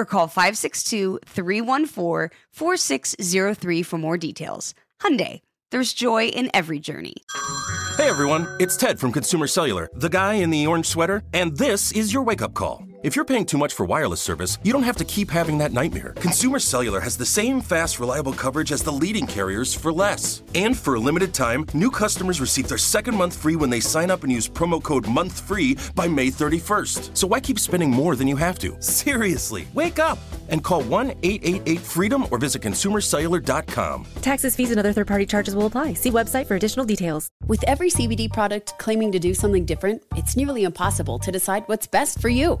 or call 562-314-4603 for more details. Hyundai, there's joy in every journey. Hey everyone, it's Ted from Consumer Cellular, the guy in the orange sweater, and this is your wake up call. If you're paying too much for wireless service, you don't have to keep having that nightmare. Consumer Cellular has the same fast, reliable coverage as the leading carriers for less. And for a limited time, new customers receive their second month free when they sign up and use promo code MONTHFREE by May 31st. So why keep spending more than you have to? Seriously, wake up and call 1 888 freedom or visit consumercellular.com. Taxes, fees, and other third party charges will apply. See website for additional details. With every CBD product claiming to do something different, it's nearly impossible to decide what's best for you.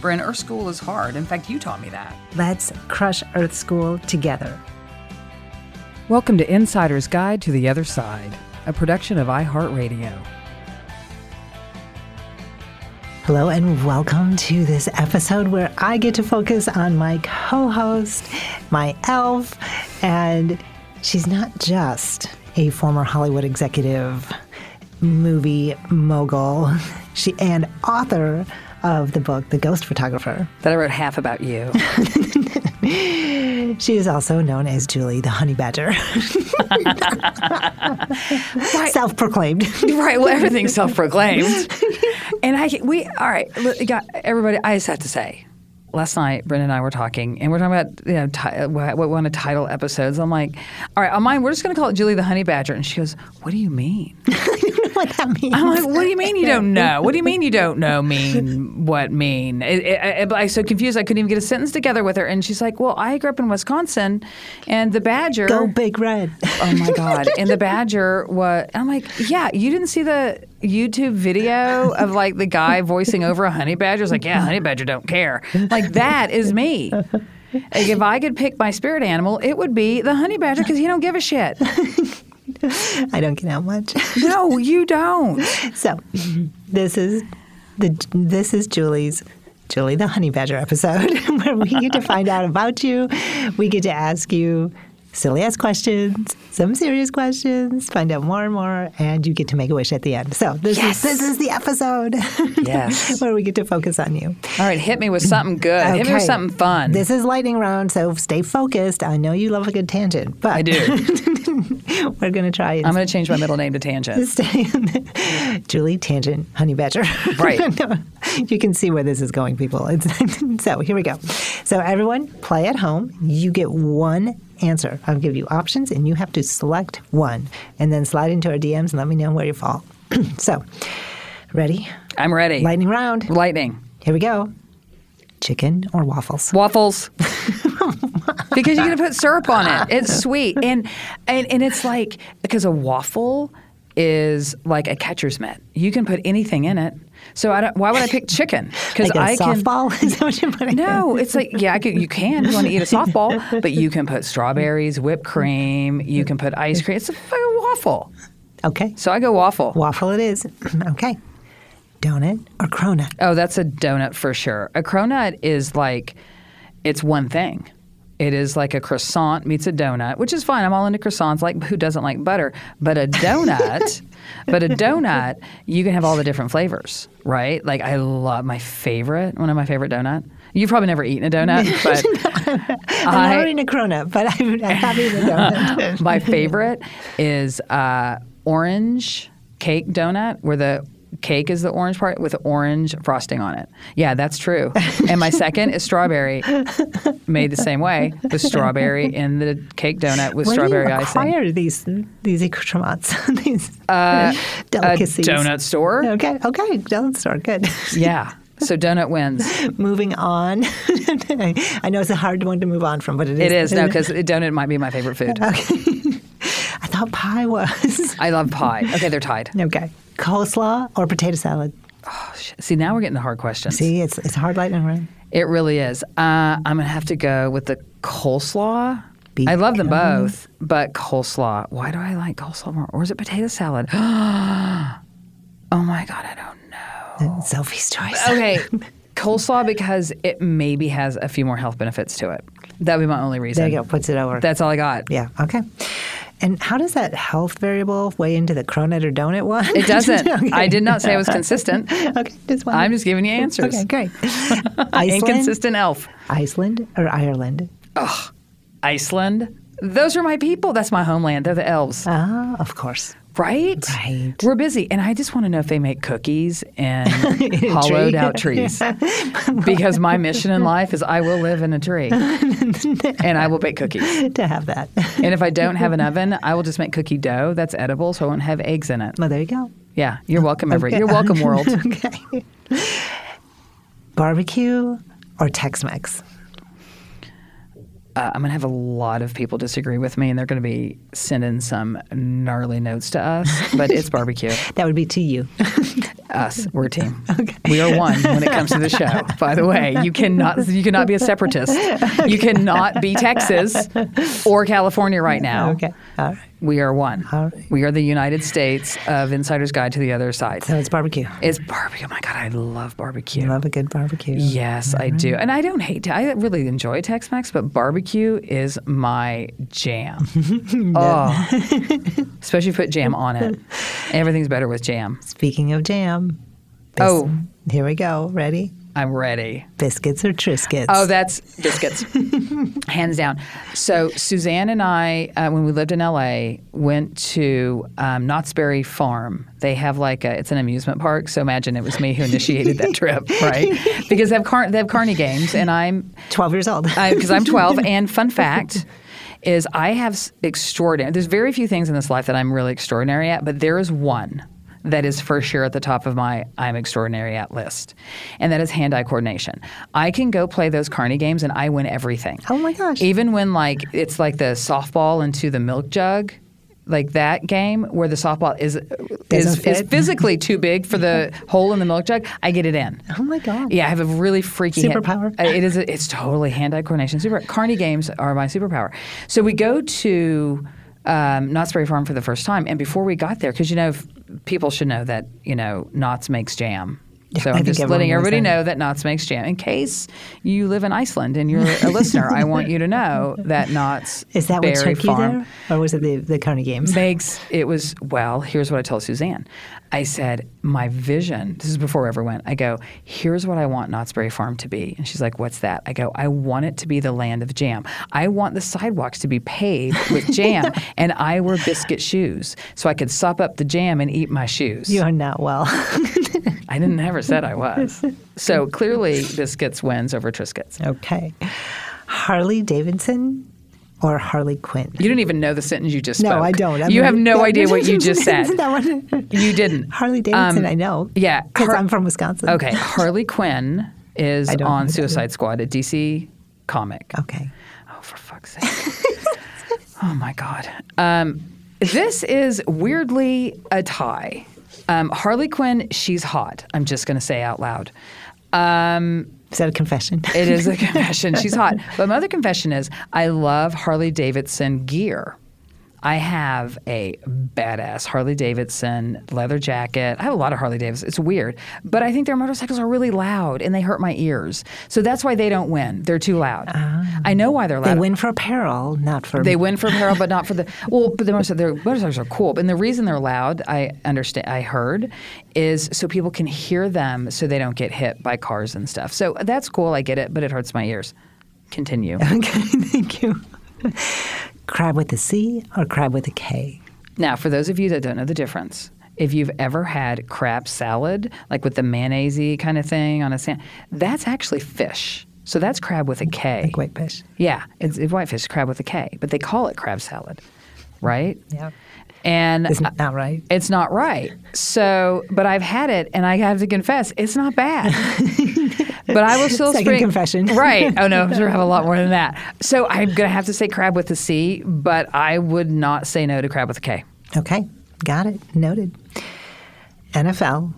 Bryn, Earth School is hard. In fact, you taught me that. Let's crush Earth School together. Welcome to Insider's Guide to the Other Side, a production of iHeartRadio. Hello, and welcome to this episode where I get to focus on my co host, my elf, and she's not just a former Hollywood executive, movie mogul, she, and author of the book The Ghost Photographer. That I wrote half about you. She is also known as Julie the Honey Badger. right. Self proclaimed. right. Well, everything's self proclaimed. and I, we, all right, got everybody, I just have to say, last night, Brenda and I were talking, and we're talking about you know ti- what what one of title episodes. I'm like, all right, on mine, we're just going to call it Julie the Honey Badger, and she goes, "What do you mean?" what that means. I'm like, "What do you mean you don't know? What do you mean you don't know? Mean what mean?" It, it, I, I so confused, I couldn't even get a sentence together with her, and she's like, "Well, I grew up in Wisconsin, and the Badger." Go Big Red. Oh my God! And the Badger was. I'm like, yeah, you didn't see the YouTube video of like the guy voicing over a honey badger. It's like, yeah, honey badger don't care. Like that is me. Like, if I could pick my spirit animal, it would be the honey badger because he don't give a shit. I don't get out much. No, you don't. So, this is the this is Julie's Julie the Honey Badger episode where we get to find out about you. We get to ask you silly ass questions, some serious questions, find out more and more, and you get to make a wish at the end. So this Yes. is this is the episode Yes. where we get to focus on you. All right, hit me with something good. Hit me with something fun. This is lightning round, so stay focused. I know you love a good tangent, but I do. we're going to try and I'm going to change my middle name to Tangent. Julie Tangent Honey Badger. Right. you can see where this is going, people. It's, so here we go. So everyone, play at home. You get one answer. I'll give you options, and you have to select one, and then slide into our DMs and let me know where you fall. so, ready? I'm ready. Lightning round. Lightning. Here we go. Chicken or waffles? Waffles. Because you're going to put syrup on it. It's sweet. And, and and it's like because a waffle is like a catcher's mitt. You can put anything in it. So I don't, why would I pick chicken? Because Like I can softball? Is that what you're putting? In? No, it's like yeah, I can, you can. You want to eat a softball, but you can put strawberries, whipped cream. You can put ice cream. It's a fucking waffle. Okay. So I go waffle. Waffle it is. okay. Donut or cronut? Oh, that's a donut for sure. A cronut is like it's one thing. It is like a croissant meets a donut, which is fine. I'm all into croissants. Like who doesn't like butter? But a donut, but a donut, you can have all the different flavors, right? Like I love my favorite, one of my favorite donut. You've probably never eaten a donut, but I'm not eating a cronut, but I, I have eaten a donut. my favorite is uh, orange cake donut, where the cake is the orange part with orange frosting on it. Yeah, that's true. And my second is strawberry, made the same way with strawberry in the cake donut with Where strawberry do you icing. acquire these these accoutrements, these uh, A delicacies? donut store. Okay, okay, donut store. Good. Yeah. So donut wins. Moving on. I know it's a hard one to move on from, but it is. It is no, because donut might be my favorite food. I thought pie was. I love pie. Okay, they're tied. okay, coleslaw or potato salad. See, now we're getting the hard questions. See, it's it's hard lightning round. It really is. Uh, I'm gonna have to go with the coleslaw. Be- I love them both, but coleslaw. Why do I like coleslaw more? Or is it potato salad? oh my god, I don't know. Sophie's choice. Okay, coleslaw because it maybe has a few more health benefits to it. That would be my only reason. There you go. Puts it over. That's all I got. yeah. Okay. And how does that health variable weigh into the cronut or donut one? It doesn't. Okay. I did not say it was consistent. Okay, just one. I'm just giving you answers. Okay, great. Iceland, Inconsistent elf. Iceland or Ireland? Iceland. Those are my people. That's my homeland. They're the elves. Ah, of course. Right? Right. We're busy. And I just want to know if they make cookies and hollowed out trees. because my mission in life is I will live in a tree and I will bake cookies. To have that. And if I don't have an oven, I will just make cookie dough that's edible so I won't have eggs in it. Well, there you go. Yeah, you're welcome, every. You're welcome, world. okay. Barbecue or Tex-Mex? Uh, I'm going to have a lot of people disagree with me and they're going to be sending some gnarly notes to us, but it's barbecue. That would be to you. Us, we're a team. We are one when it comes to the show. By the way, you cannot you cannot be a separatist. You cannot be Texas or California right now. Okay. All right. We are one. Right. We are the United States of Insider's Guide to the Other Side. So it's barbecue. It's barbecue. Oh my God, I love barbecue. Love a good barbecue. Yes, I do. And I don't hate I really enjoy Tex Mex, but barbecue is my jam. oh. Especially if you put jam on it. Everything's better with jam. Speaking of jam. Oh. Here we go. Ready? I'm ready. Biscuits or Triscuits? Oh, that's biscuits, hands down. So Suzanne and I, uh, when we lived in LA, went to um, Knott's Berry Farm. They have like a, it's an amusement park. So imagine it was me who initiated that trip, right? Because they have car- they have carny games, and I'm 12 years old. because I'm 12. And fun fact is, I have extraordinary. There's very few things in this life that I'm really extraordinary at, but there is one that is for sure at the top of my I'm extraordinary at list, and that is hand-eye coordination. I can go play those carny games, and I win everything. Oh my gosh. Even when like it's like the softball into the milk jug. Like that game where the softball is is, is physically too big for the hole in the milk jug, I get it in. oh my God. Yeah, I have a really freaky hand- Superpower. Uh, It is. A, it's totally hand-eye coordination. Super. Carney games are my superpower. So we go to um, Knott's Berry Farm for the first time, and before we got there, because you know, people should know that you know Knott's makes jam. So I'm just letting everybody know that Knott's makes jam. In case you live in Iceland and you're a listener, I want you to know that Knott's Is that what Berry took you Farm there? Or was it the, the Carney Games? makes it was well here's what i told suzanne i said my vision this is before we ever went i go here's what i want knott's berry farm to be. And she's like what's that? I go i want it to be the land of jam. I want the sidewalks to be paved with jam and i wear biscuit shoes so i could sop up the jam and eat my shoes. You are not well. i didn't ever said i was. So clearly biscuits wins over triscuits. Okay. Harley Davidson or Harley Quinn? you don't even know the sentence you just spoke. No, I don't. I'm you have no idea what you just said. that one. You didn't. Harley Davidson, Um, I know. yeah, Because Har- I'm from Wisconsin. Okay, Harley Quinn is I don't know on Suicide Squad, a DC comic. Okay. Oh, for fuck's sake. oh, my God. Um, this is weirdly a tie. Um, Harley Quinn, she's hot. I'm just going to say out loud. Um, Is that a confession? it is a confession. She's hot. But my other confession is I love Harley Davidson gear. I have a badass Harley Davidson leather jacket. I have a lot of Harley Davidson. It's weird, but I think their motorcycles are really loud and they hurt my ears. So that's why they don't win. They're too loud. Ah. I know why they're loud. They win for apparel, not for. They win for apparel, but not for the well. But the most their motorcycles are cool. And the reason they're loud, I understand. I heard, is so people can hear them, so they don't get hit by cars and stuff. So that's cool. I get it, but it hurts my ears. Continue. Okay, thank you. Crab with a C or crab with a K? Now, for those of you that don't know the difference, if you've ever had crab salad, like with the mayonnaise kind of thing on a sand, that's actually fish. So that's crab with a K. Like whitefish. Yeah, it's, it's whitefish, crab with a K, but they call it crab salad, right? Yeah. And Isn't that right? it's not right. So, but I've had it, and I have to confess, it's not bad. but I will still Second spring- confession. right? Oh no, I'm sure I have a lot more than that. So I'm gonna have to say crab with a C, but I would not say no to crab with a K. Okay, got it. Noted. NFL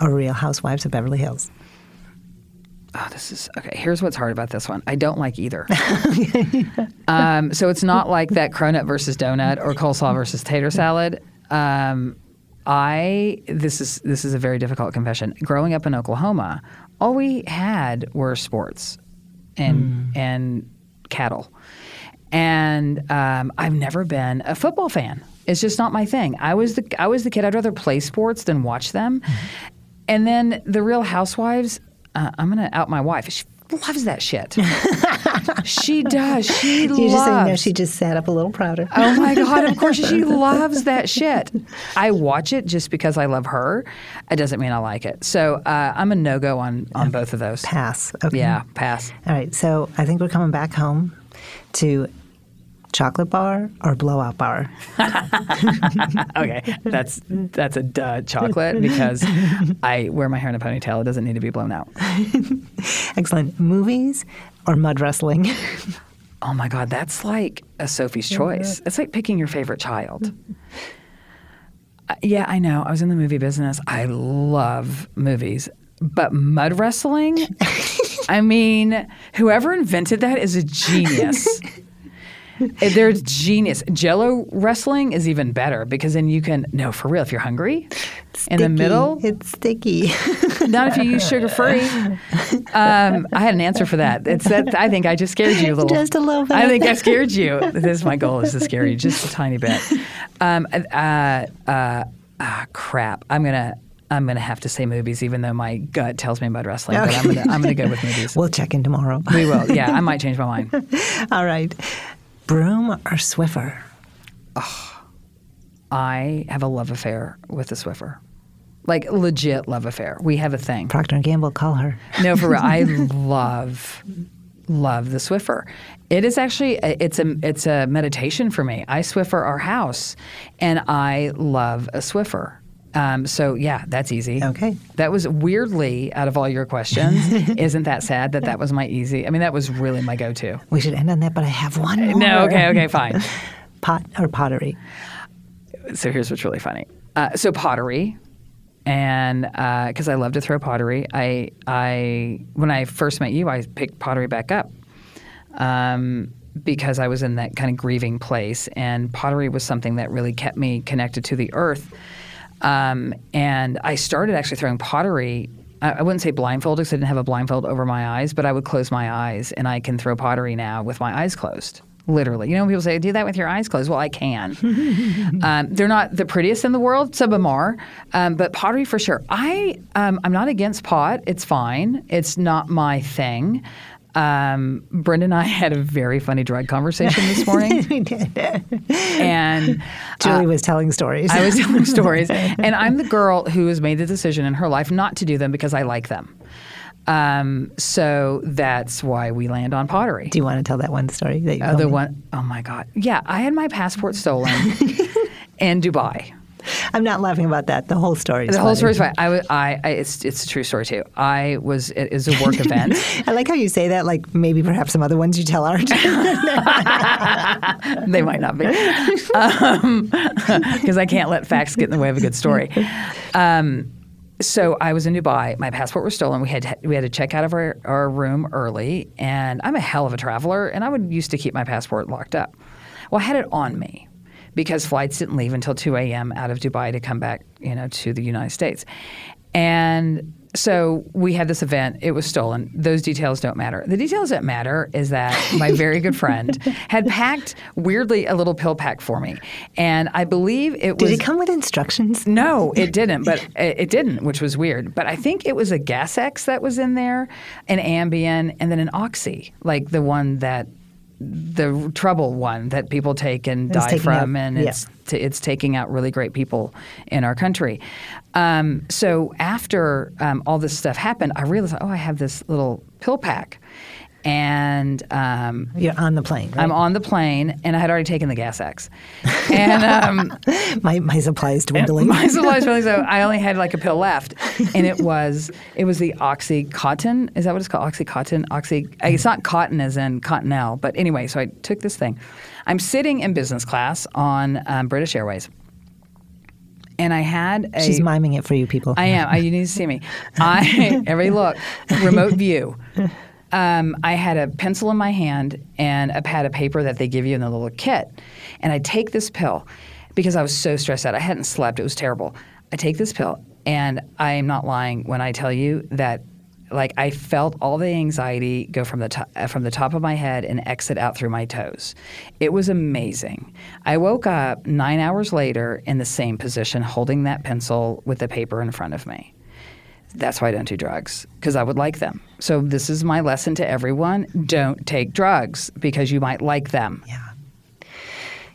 or Real Housewives of Beverly Hills? Oh, this is okay. Here's what's hard about this one. I don't like either. um, so it's not like that cronut versus donut or coleslaw versus tater salad. Um, I this is this is a very difficult confession. Growing up in Oklahoma, all we had were sports and and cattle, and um, I've never been a football fan. It's just not my thing. I was the I was the kid. I'd rather play sports than watch them. And then the Real Housewives. Uh, I'm gonna out my wife. She loves that shit. she does. She You loves. just so you know, she just sat up a little prouder. Oh my God, of course she loves that shit. I watch it just because I love her. It doesn't mean I like it. So uh, I'm a no go on, on both of those. Pass. Okay. Yeah, pass. All right. So I think we're coming back home to chocolate bar or blowout bar. Okay, that's that's a duh chocolate because I wear my hair in a ponytail. It doesn't need to be blown out. Excellent. Movies or mud wrestling? Oh my God, that's like a Sophie's choice. It's like picking your favorite child. Uh, yeah, I know. I was in the movie business. I love movies. But mud wrestling? I mean, whoever invented that is a genius. They're genius. Jello wrestling is even better because then you can, no, for real, if you're hungry, in the middle, It's sticky. not if you use sugar free. Um, I had an answer for that. It's that I think I just scared you a little. Just a little bit. I think I scared you. This is my goal: is to scare you just a tiny bit. Um, uh, uh, ah, crap. I'm gonna. I'm gonna have to say movies, even though my gut tells me about wrestling. But I'm. I'm gonna go with movies. we'll check in tomorrow. we will. Yeah, I might change my mind. All right. Broom or Swiffer? I have a love affair with the Swiffer, like legit love affair. We have a thing. Procter and Gamble, call her. No, for real. I love love the Swiffer. It is actually it's a it's a meditation for me. I Swiffer our house, and I love a Swiffer. Um, so yeah, that's easy. Okay. That was weirdly out of all your questions. isn't that sad that that was my easy? I mean, that was really my go-to. We should end on that, but I have one more. No, okay, okay, fine. Pot or pottery? so here's what's really funny. Uh, so pottery, and because I love to throw pottery, I I when I first met you, I picked pottery back up um, because I was in that kind of grieving place, and pottery was something that really kept me connected to the earth. Um, and I started actually throwing pottery. I I wouldn't say blindfolded because I didn't have a blindfold over my eyes, but I would close my eyes, and I can throw pottery now with my eyes closed. Literally, you know, when people say, "Do that with your eyes closed." Well, I can. um, they're not the prettiest in the world. Some of them are, um, but pottery for sure. I um, I'm not against pot. It's fine. It's not my thing. Um, Brenda and I had a very funny drug conversation this morning, we did. and Julie was telling stories. I was telling stories, and I'm the girl who has made the decision in her life not to do them because I like them. Um, so that's why we land on pottery. Do you want to tell that one story? That you Uh, the me? one, oh my god, yeah, I had my passport stolen in Dubai. I'm not laughing about that. The whole story. is The whole funny. story's fine. I, wa- I, I, it's, it's a true story too. I was, it is a work event. I like how you say that. Like maybe perhaps some other ones you tell aren't. they might not be because I can't let facts get in the way of a good story. Um, so I was in Dubai. My passport was stolen. We had we had to check out of our, our room early, and I'm a hell of a traveler, and I would used to keep my passport locked up. Well, I had it on me because flights didn't leave until 2 a.m. out of Dubai to come back, you know, to the United States. And so we had this event. It was stolen. Those details don't matter. The details that matter is that my very good friend had packed weirdly a little pill pack for me, and I believe it was. Did it come with instructions? No, it didn't. But it didn't, which was weird. But I think it was a Gas X that was in there, an Ambien, and then an Oxy, like the one that the trouble one that people take and It's die from, out- and yeah. it's t- it's taking out really great people in our country. Um, so after um, all this stuff happened, I realized, oh, I have this little pill pack, and um, You're on the plane. Right? I'm on the plane, and I had already taken the Gas X, and. Um, my my supply is dwindling. my supplies really so I only had like a pill left, and it was it was the oxycontin. Is that what it's called? Oxycontin. Oxy. It's not cotton as in cottonelle, but anyway. So I took this thing. I'm sitting in business class on um, British Airways, and I had a. She's miming it for you people. I am. I, you need to see me. I every look, remote view. Um, I had a pencil in my hand and a pad of paper that they give you in the little kit, and I take this pill because I was so stressed out. I hadn't slept. It was terrible. I take this pill, and I am not lying when I tell you that. Like I felt all the anxiety go from the top, from the top of my head and exit out through my toes. It was amazing. I woke up nine hours later in the same position, holding that pencil with the paper in front of me. That's why I don't do drugs because I would like them. So this is my lesson to everyone: don't take drugs because you might like them. yeah.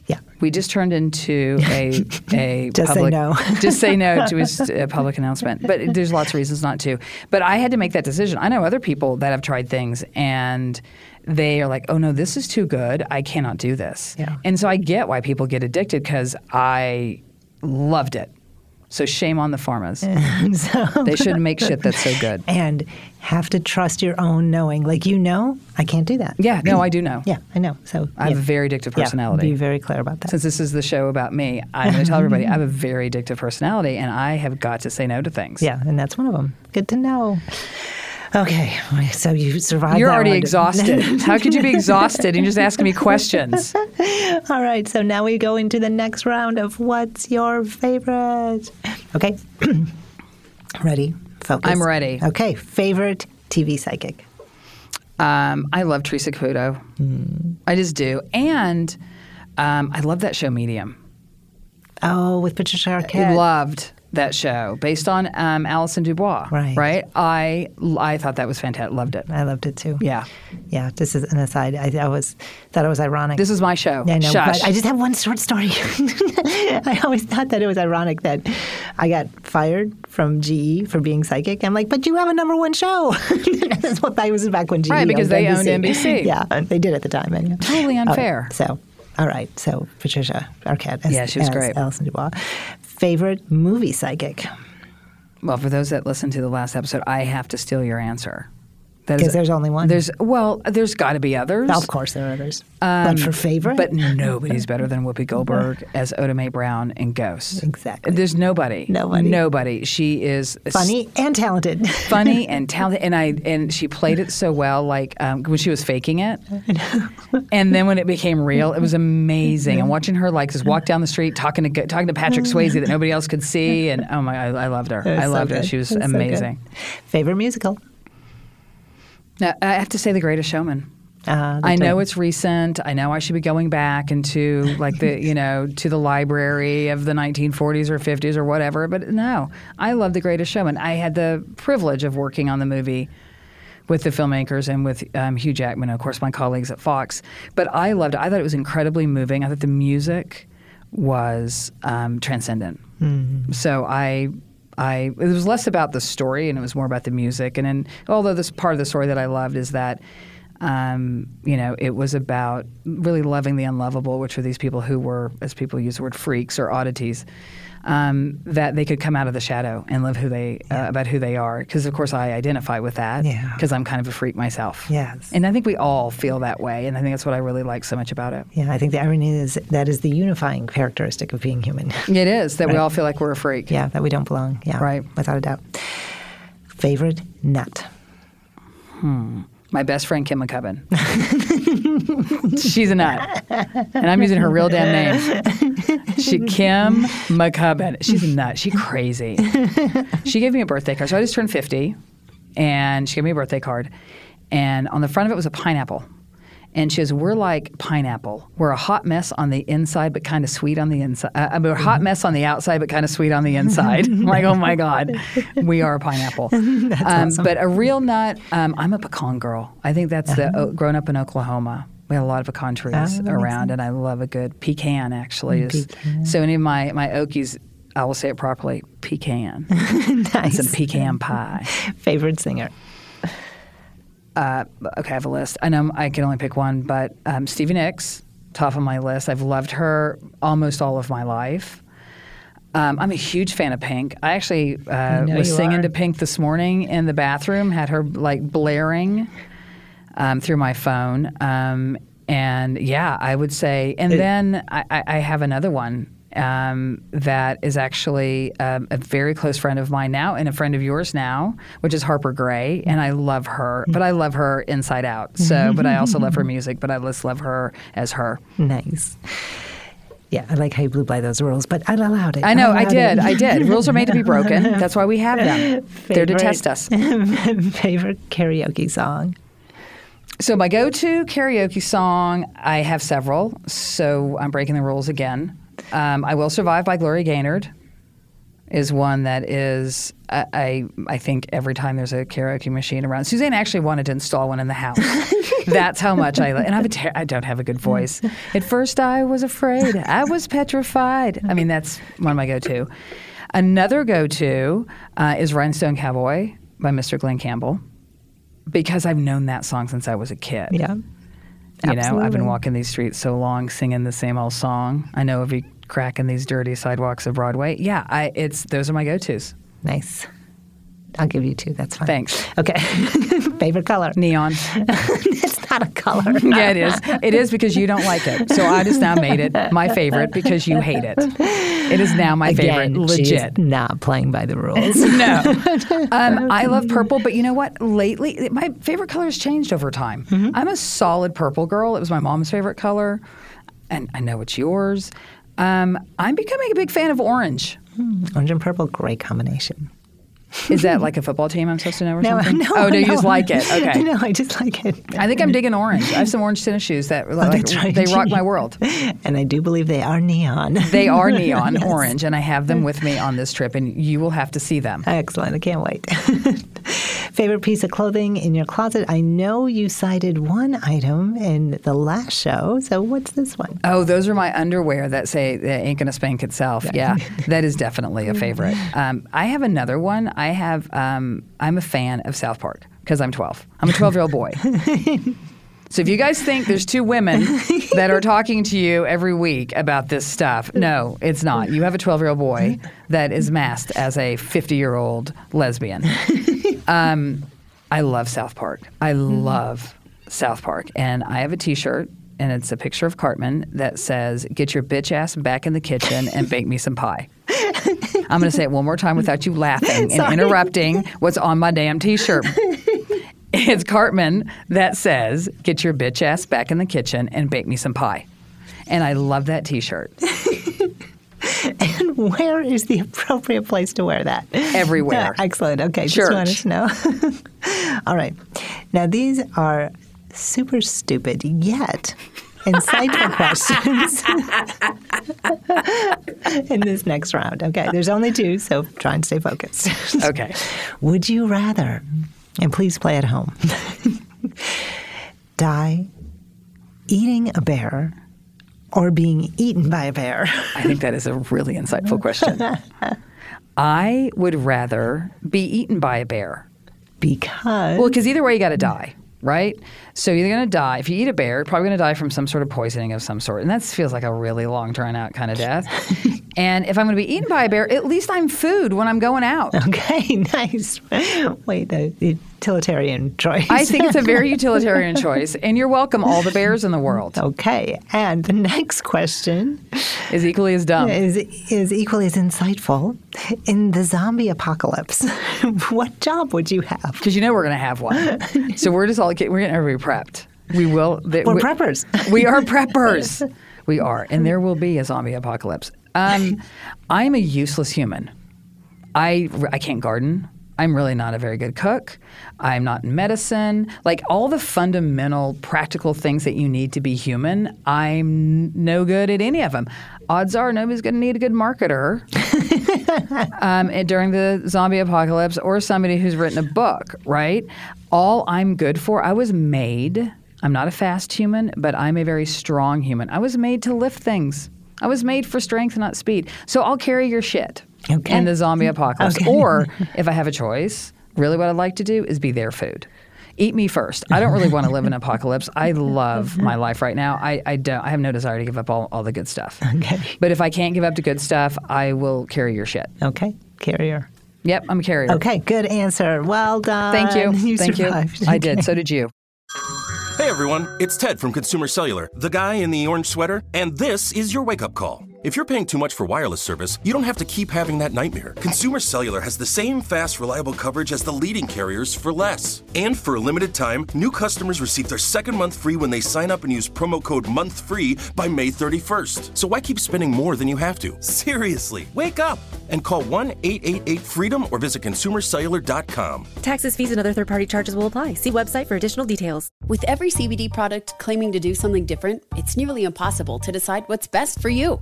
Yeah. We just turned into a a Just say public no. just say no to a, a public announcement. But there's lots of reasons not to. But I had to make that decision. I know other people that have tried things and they are like, "Oh no, this is too good. I cannot do this." Yeah. And so I get why people get addicted because I loved it. So shame on the pharmas. so, They shouldn't make shit that's so good. and have to trust your own knowing. Like you know, I can't do that. Yeah, no, I do know. Yeah, I know. So I have yeah. a very addictive Yeah, personality. be very clear about that. Since this is the show about me, I'm going to tell everybody I have a very addictive personality and I have got to say no to things. yeah, and that's one of them. Good to know. Okay, so you survived. You're already one. exhausted. How could you be exhausted and just asking me questions? All right, so now we go into the next round of what's your favorite? Okay, ready? Focus. I'm ready. Okay, favorite TV psychic. Um, I love Teresa Caputo. I just do. And um, I love that show, Medium. Oh, with Patricia Arquette. Loved that show based on um, Allison DuBois. Right. Right. I I thought that was fantastic. Loved it. I loved it too. Yeah. Yeah, this is an aside. I, I was thought it was ironic. This is my show. Yeah, I know, Shush. but I just have one short story. I always thought that it was ironic that I got fired from GE for being psychic. I'm like, but you have a number one show. That's what I was back when GE Right, because they owned NBC. Yeah, they did at the time. Anyway. Totally unfair. Oh, so, all right. So Patricia Arquette. As, Yeah, she was as great. Allison DuBois. Favorite movie psychic? Well, for those that listened to the last episode, I have to steal your answer. That is- 'Cause there's only one. There's well, there's got to be others. Of course, there are others. but for favorite, Um, But nobody's better than Whoopi Goldberg as Oda Mae Brown in Ghosts. Exactly. There's nobody. Nobody. Nobody. She is funny and talented. funny and talented, and I and she played it so well. Like um, when she was faking it, and then when it became real, it was amazing. And watching her like just walk down the street talking to talking to Patrick Swayze that nobody else could see, and oh my, I, I loved her. Was I so loved her. She was so amazing. Favorite musical? Now, I have to say, The Greatest Showman. Uh, I know it's recent. I know I should be going back into like the you know to the library of the 1940s or 50s or whatever. But no, I love The Greatest Showman. I had the privilege of working on the movie with the filmmakers and with um, Hugh Jackman, of course my colleagues at Fox. But I loved it. I thought it was incredibly moving. I thought the music was um, transcendent. So I. I, it was less about the story and it was more about the music. And then, although this part of the story that I loved is that um, you know, it was about really loving the unlovable, which are these people who were, as people use the word, freaks or oddities. Um, that they could come out of the shadow and live who they uh, about who they are. Because of course I identify with that. Yeah. Because I'm kind of a freak myself. Yes. And I think we all feel that way, and I think that's what I really like so much about it. Yeah, I think the irony is that is the unifying characteristic of being human. It is that we all feel like we're a freak. yeah, that we don't belong. Yeah, Right. without a doubt. Favorite nut? My best friend Kim McCubbin. She's a nut, and I'm using her real damn name. She Kim McCubbin. She's a nut. She crazy. She gave me a birthday card. So I just turned 50, and she gave me a birthday card, and on the front of it was a pineapple. And she goes, "We're like pineapple. We're a hot mess on the inside, but kind of sweet on the inside. Uh, I mean, we're a hot mess on the outside, but kind of sweet on the inside. Like, oh my god, we are a pineapple. um, But a real nut. Um, I'm a pecan girl. I think that's the o growing up in Oklahoma. We had a lot of pecan trees around, and I love a good pecan. Actually, is so any of my my Okies. I will say it properly. Pecan. nice. Some pecan pie. Favorite singer? Okay, I have a list. I know I can only pick one, but um, Stevie Nicks, top of my list. I've loved her almost all of my life. Um, I'm a huge fan of Pink. I actually uh, know was singing are. to Pink this morning in the bathroom, had her like blaring um, through my phone. Um, and yeah, I would say, and then I, I I have another one um, that is actually um, a very close friend of mine now and a friend of yours now, which is Harper Grae. And I love her, but I love her inside out. So, but I also love her music, but I just love her as her. Nice. Yeah, I like how you blew by those rules, but I allowed it. I know, I allowed did, it. I did. Rules are made to be broken. That's why we have them. They're to test us. Favorite karaoke song? So my go-to karaoke song, I have several. So I'm breaking the rules again. Um, "I Will Survive" by Gloria Gaynor is one that is I, I I think every time there's a karaoke machine around. Suzanne actually wanted to install one in the house. That's how much I and I, have a ter- I don't have a good voice. At first, I was afraid. I was petrified. I mean, that's one of my go-to. Another go-to uh, is "Rhinestone Cowboy" by Mr. Glen Campbell because I've known that song since I was a kid. Yeah. You know, I've been walking these streets so long singing the same old song. I know every crack in these dirty sidewalks of Broadway. Yeah, I it's those are my go-tos. Nice. I'll give you two. That's fine. Thanks. Okay. Favorite color? Neon. it's not a color. yeah, it is. It is because you don't like it. So I just now made it my favorite because you hate it. It is now my Again, favorite. Legit. not playing by the rules. No. Um, I love purple, but you know what? Lately, my favorite color has changed over time. Mm-hmm. I'm a solid purple girl. It was my mom's favorite color, and I know it's yours. Um, I'm becoming a big fan of orange. Orange and purple, great combination. Is that like a football team I'm supposed to know or No, something? no. oh, no, you just like it. Okay. no, I just like it. I think I'm digging orange. I have some orange tennis shoes that like, Oh, right. they rock my world. And I do believe they are neon. They are neon Yes. orange, and I have them with me on this trip, and you will have to see them. Excellent. I can't wait. Favorite piece of clothing in your closet? I know you cited one item in the last show. So what's this one? Oh, those are my underwear that say that ain't gonna spank itself. Yeah, that is definitely a favorite. Um, I have another one. I have. Um, I'm a fan of South Park because I'm 12. I'm a 12 year old boy. So if you guys think there's two women that are talking to you every week about this stuff, no, it's not. You have a 12 year old boy that is masked as a 50 year old lesbian. Um, I love South Park. I love South Park, and I have a T-shirt. And it's a picture of Cartman that says, Get your bitch ass back in the kitchen and bake me some pie. I'm going to say it one more time without you laughing and interrupting what's on my damn t shirt. It's Cartman that says, Get your bitch ass back in the kitchen and bake me some pie. And I love that t shirt And where is the appropriate place to wear that? everywhere. Excellent. Okay, Church. just wanted to know. All right. Now, these are super stupid yet insightful questions in this next round. Okay, there's only two, so try and stay focused. Okay. Would you rather, and please play at home, die eating a bear or being eaten by a bear? I think that is a really insightful question. I would rather be eaten by a bear. Because Well, because either way, you got to die, right? So you're going to die. If you eat a bear, you're probably going to die from some sort of poisoning of some sort. And that feels like a really long, drawn out kind of death. and if I'm going to be eaten by a bear, at least I'm food when I'm going out. Okay, nice. Wait, uh, the utilitarian choice. I think it's a very utilitarian choice. And you're welcome, all the bears in the world. okay. And the next question Is equally as dumb. is is equally as insightful. In the zombie apocalypse, what job would you have? Because you know we're going to have one. so we're just all we're getting everybody prepped. We will. th- We're we- preppers. We are preppers. we are, and there will be a zombie apocalypse. Um, I'm a useless human. I I can't garden. I'm really not a very good cook. I'm not in medicine. Like all the fundamental practical things that you need to be human, I'm no good at any of them. Odds are nobody's going to need a good marketer um, during the zombie apocalypse or somebody who's written a book, right? All I'm good for, I was made, I'm not a fast human, but I'm a very strong human. I was made to lift things. I was made for strength, not speed. So I'll carry your shit Okay. in the zombie apocalypse. Okay. Or if I have a choice, really what I'd like to do is be their food. Eat me first. I don't really want to live in an apocalypse. I love my life right now. I, I don't. I have no desire to give up all, all the good stuff. Okay. But if I can't give up the good stuff, I will carry your shit. Okay, carrier. Yep, I'm a carrier. Okay, good answer. Well done. Thank you. You Thank survived. you. I did. So did you. Hey everyone, it's Ted from Consumer Cellular, the guy in the orange sweater, and this is your wake up call. If you're paying too much for wireless service, you don't have to keep having that nightmare. Consumer Cellular has the same fast, reliable coverage as the leading carriers for less. And for a limited time, new customers receive their second month free when they sign up and use promo code MONTHFREE by May 31st. So why keep spending more than you have to? Seriously, wake up and call 1 888 freedom or visit consumercellular.com. Taxes, fees, and other third party charges will apply. See website for additional details. With every CBD product claiming to do something different, it's nearly impossible to decide what's best for you.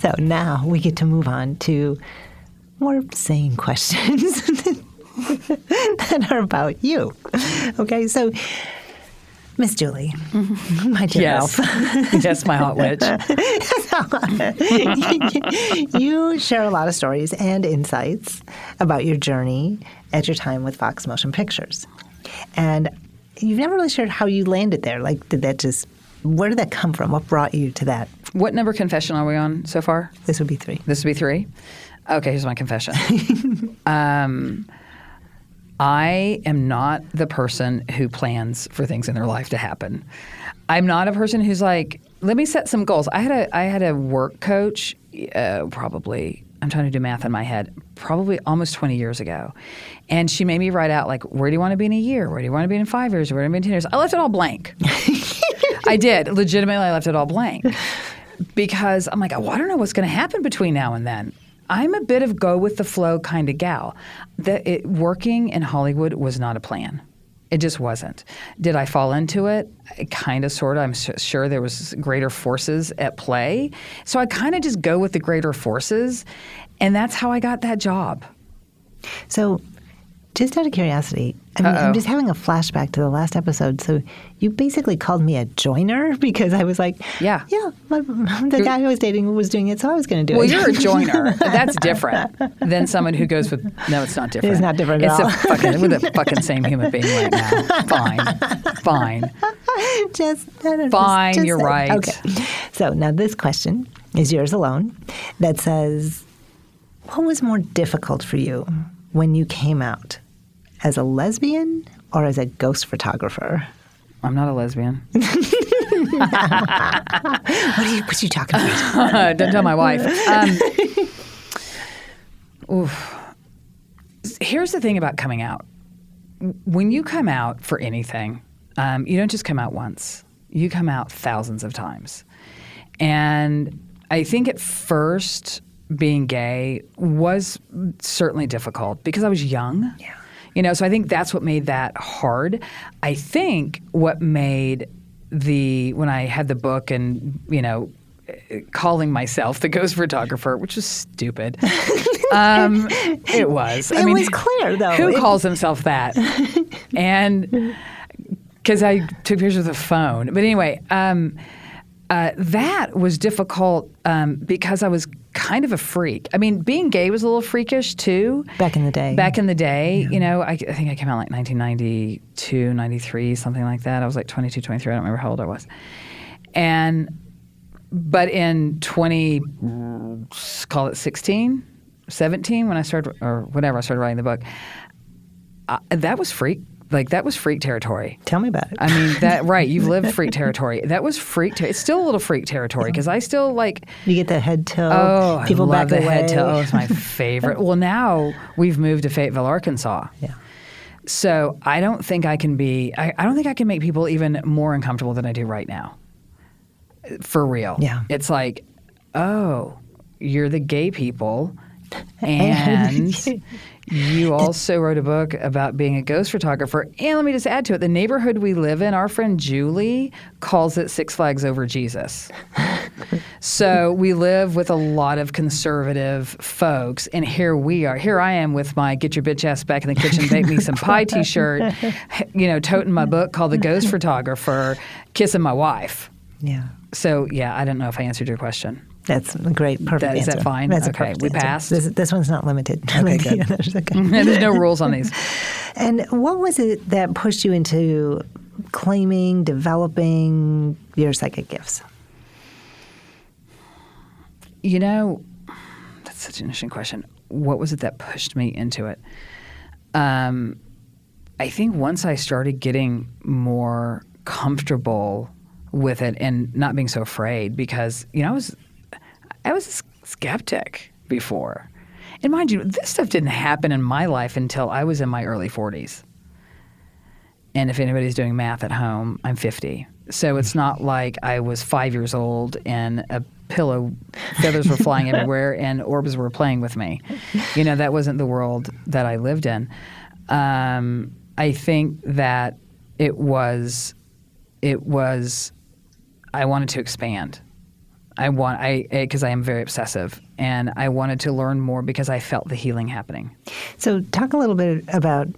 So now we get to move on to more sane questions that are about you. Okay, so Miss Julie, mm-hmm. my dear Yes. elf, yes, my hot witch. you share a lot of stories and insights about your journey at your time with Fox Motion Pictures. And you've never really shared how you landed there. Like, did that just, where did that come from? What brought you to that? What number confession are we on so far? This would be three. This would be three. Okay, here's my confession. um, I am not the person who plans for things in their life to happen. I'm not a person who's like, let me set some goals. I had a I had a work coach, uh, probably. I'm trying to do math in my head. Probably almost 20 years ago, and she made me write out like, where do you want to be in a year? Where do you want to be in five years? Where do you want to be in 10 years? I left it all blank. I did legitimately. I left it all blank because I'm like, oh, I don't know what's going to happen between now and then. I'm a bit of go with the flow kind of gal. That it, working in Hollywood was not a plan. It just wasn't. Did I fall into it? Kind of, sort of. I'm su- sure there was greater forces at play. So I kind of just go with the greater forces, and that's how I got that job. So, just out of curiosity, I mean, I'm just having a flashback to the last episode. So, you basically called me a joiner because I was like, Yeah. yeah, my, the guy I was dating was doing it, so I was going to do Well, it. Well, you're a joiner. That's different than someone who goes with. No, it's not different. It's not different at It's all. a fucking, we're the fucking same human being right now. Fine, fine. just, I don't- Fine, just you're right. Okay. So now this question is yours alone. That says, what was more difficult for you when you came out as a lesbian or as a ghost photographer? I'm not a lesbian. what are you? What are you talking about? Don't tell my wife. Um, oof. Here's the thing about coming out. When you come out for anything, um, you don't just come out once. You come out thousands of times. And I think at first, being gay was certainly difficult because I was young. Yeah. You know, so I think that's what made that hard. I think what made the when I had the book and you know calling myself the ghost photographer, which was stupid. um, it was. It I mean, was clear, though. Who It- calls himself that? and because I took pictures with a phone. But anyway, um, uh, that was difficult um, because I was kind of a freak. I mean, being gay was a little freakish too. Back in the day. Back in the day, you know, I, I think I came out like 1992, 93, something like that. I was like 22, 23. I don't remember how old I was. And, but in 20, call it 16, 17, when I started, or whatever, I started writing the book, uh, that was freak. Like, that was freak territory. Tell me about it. I mean, that, right, you've lived freak territory. That was freak territory. It's still a little freak territory because I still like, you get the head toe. Oh, people I love back the away. head toe. Oh, it's my favorite. well, now we've moved to Fayetteville, Arkansas. Yeah. So I don't think I can be. I, I don't think I can make people even more uncomfortable than I do right now. For real. Yeah. It's like, oh, you're the gay people, and you also wrote a book about being a ghost photographer. And let me just add to it: the neighborhood we live in, our friend Julie calls it Six Flags Over Jesus. So we live with a lot of conservative folks, and here we are. Here I am with my "Get Your Bitch Ass Back in the Kitchen, Bake Me Some Pie" T-shirt, you know, toting my book called "The Ghost Photographer," kissing my wife. Yeah. So yeah, I don't know if I answered your question. That's a great, perfect That- is that fine? That's Okay, we answer. passed? This, this one's not limited. Okay, good. There's okay. There's no rules on these. And what was it that pushed you into claiming, developing your psychic gifts? You know, that's such an interesting question. What was it that pushed me into it? Um, I think once I started getting more comfortable with it and not being so afraid, because you know I was I was a skeptic before, and mind you, this stuff didn't happen in my life until I was in my early forties. And if anybody's doing math at home, I'm 50. So it's not like I was five years old and a pillow feathers were flying everywhere and orbs were playing with me. You know, that wasn't the world that I lived in. Um, I think that it was, it was, I wanted to expand. I want, I, eh, because I am very obsessive and I wanted to learn more because I felt the healing happening. So, talk a little bit about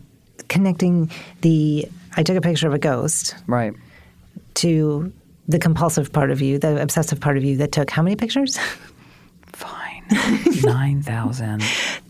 connecting the I took a picture of a ghost Right. to the compulsive part of you, the obsessive part of you that took how many pictures? Fine. 9,000.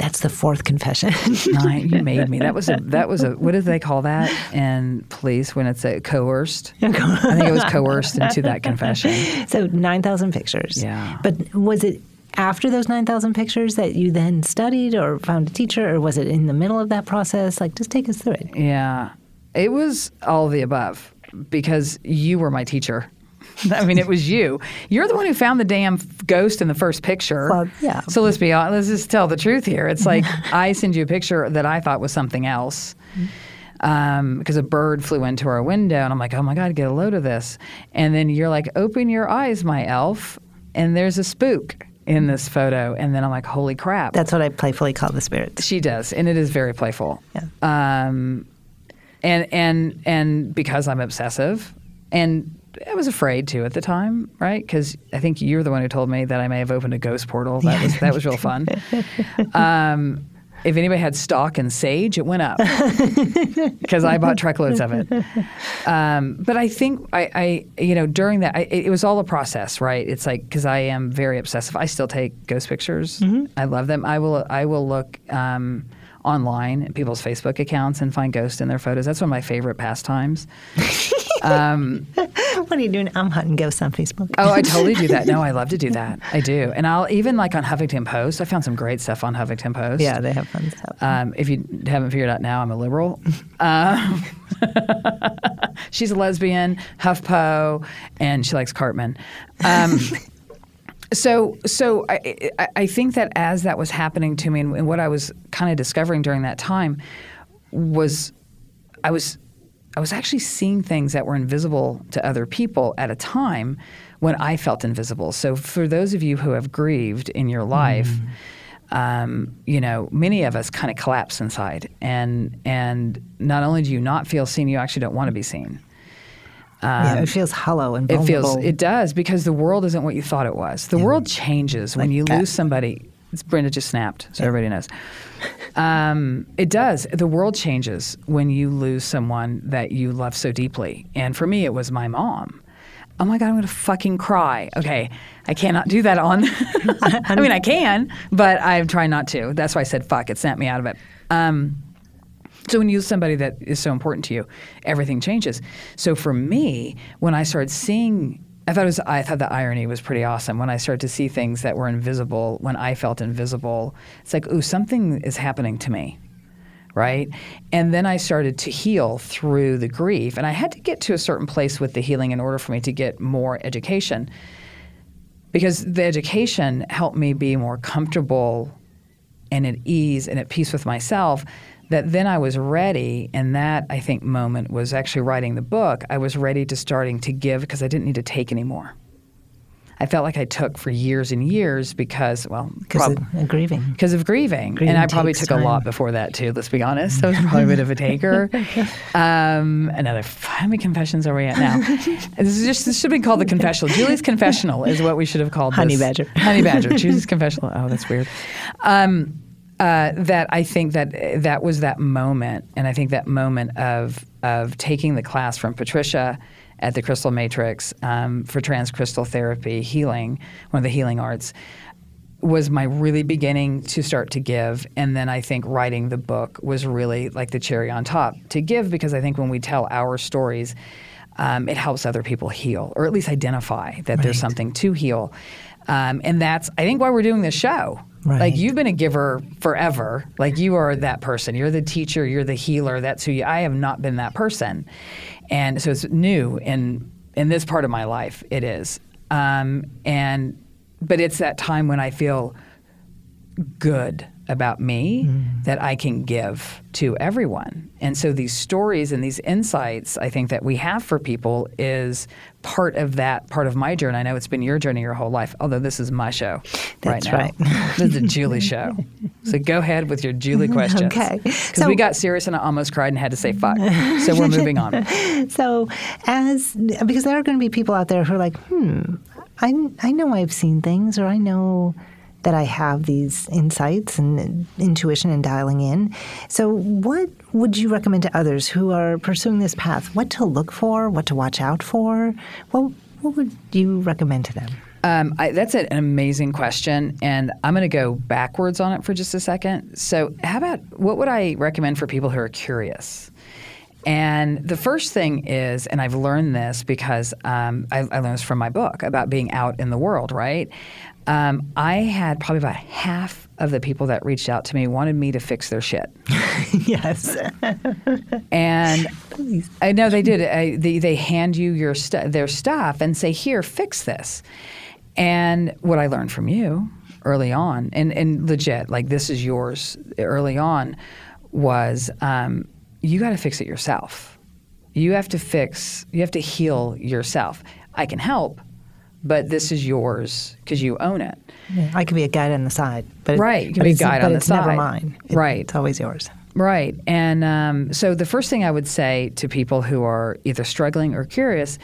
That's the fourth confession. Nine. You made me. That was a. That was a. What do they call that in police when it's a coerced? I think it was coerced into that confession. so, 9,000 pictures. Yeah. But was it after those 9,000 pictures that you then studied or found a teacher, or was it in the middle of that process? Like, just take us through it. Yeah, it was all of the above because you were my teacher. I mean, it was you. You're the one who found the damn ghost in the first picture. Well, yeah. So let's be honest. Let's just tell the truth here. It's like I send you a picture that I thought was something else. because a bird flew into our window, and I'm like, "Oh my god, get a load of this!" And then you're like, "Open your eyes, my elf," and there's a spook in this photo, and then I'm like, "Holy crap!" That's what I playfully call the spirits. She does, and it is very playful. Yeah. Um, and and and because I'm obsessive, and I was afraid too at the time, right? Because I think you're the one who told me that I may have opened a ghost portal. That was that was real fun. Um, if anybody had stock in sage, it went up because I bought truckloads of it. Um, but I think I, I, you know, during that, I, it was all a process, right? It's like because I am very obsessive. I still take ghost pictures. I love them. I will. I will look. Um, online at people's Facebook accounts and find ghosts in their photos. That's one of my favorite pastimes. Um, what are you doing? I'm hunting ghosts on Facebook. Oh, I totally do that. No, I love to do that. I do, and I'll even like on Huffington Post. I found some great stuff on Huffington Post. Yeah, they have fun stuff. Um, if you haven't figured out now, I'm a liberal. Um, she's a lesbian, HuffPo, and she likes Cartman. Um, so, so I, I, I think that as that was happening to me, and, and what I was kind of discovering during that time was, I was, I was actually seeing things that were invisible to other people at a time when I felt invisible. So, for those of you who have grieved in your life. Mm. Um, you know, many of us kind of collapse inside, and and not only do you not feel seen, you actually don't want to be seen. yeah, it feels hollow and vulnerable. It feels it does because the world isn't what you thought it was. The world changes when Like you that. lose somebody. It's, Brenda just snapped, so everybody knows. Um, it does. The world changes when you lose someone that you love so deeply. And for me, it was my mom. Oh my God, I'm going to fucking cry. Okay, I cannot do that on. I mean, I can, but I'm trying not to. That's why I said fuck. It snapped me out of it. Um, so when you lose somebody that is so important to you, everything changes. So for me, when I started seeing, I thought it was, I thought the irony was pretty awesome. When I started to see things that were invisible, when I felt invisible, it's like, ooh, something is happening to me, right? And then I started to heal through the grief, and I had to get to a certain place with the healing in order for me to get more education, because the education helped me be more comfortable and at ease and at peace with myself that then I was ready and that I think moment was actually writing the book I was ready to starting to give because I didn't need to take anymore I felt like I took for years and years because well because prob- of grieving. because of grieving. Grieving and I probably took a lot before that too. Let's be honest. I was probably a bit of a taker. Um, another. How many confessions are we at now? this is just this should be called the confessional. Julie's confessional is what we should have called Honey this. Badger. Honey Badger. Julie's confessional. Oh, that's weird. Um, uh, that I think that that was that moment, and I think that moment of of taking the class from Patricia at the Crystal Matrix um, for transcrystal therapy healing, one of the healing arts, was my really beginning to start to give. And then I think writing the book was really like the cherry on top to give because I think when we tell our stories, um, it helps other people heal or at least identify that there's something to heal. Um, and that's, I think, why we're doing this show. Right. Like you've been a giver forever. Like you are that person. You're the teacher. You're the healer. That's who you. I have not been that person, and so it's new in in this part of my life. It is, um, and but it's that time when I feel good about me that I can give to everyone. And so these stories and these insights I think that we have for people is part of that part of my journey. I know it's been your journey your whole life, although this is my show That's right now. right. this is the Julie show. So go ahead with your Julie questions. Okay. Because So- we got serious and I almost cried and had to say fuck. So we're moving on. So, as because there are going to be people out there who are like, hmm, I, I know I've seen things, or I know that I have these insights and intuition and dialing in. So, what would you recommend to others who are pursuing this path? What to look for? What to watch out for? What what would you recommend to them? Um, I, that's an amazing question, and I'm going to go backwards on it for just a second. So, how about what would I recommend for people who are curious? And the first thing is, and I've learned this because um, I, I learned this from my book about being out in the world, right? Um, I had probably about half of the people that reached out to me wanted me to fix their shit. yes. And I know they did. I, they, they hand you your stu- their stuff and say, "Here, fix this." And what I learned from you early on, and, and legit, like this is yours early on, was um, you got to fix it yourself. You have to fix. You have to heal yourself. I can help, but this is yours because you own it. I could be a guide on the side, but Right, you can but be a it's- guide on the it's never mine. It- Right. it's always yours. Right. And um, so the first thing I would say to people who are either struggling or curious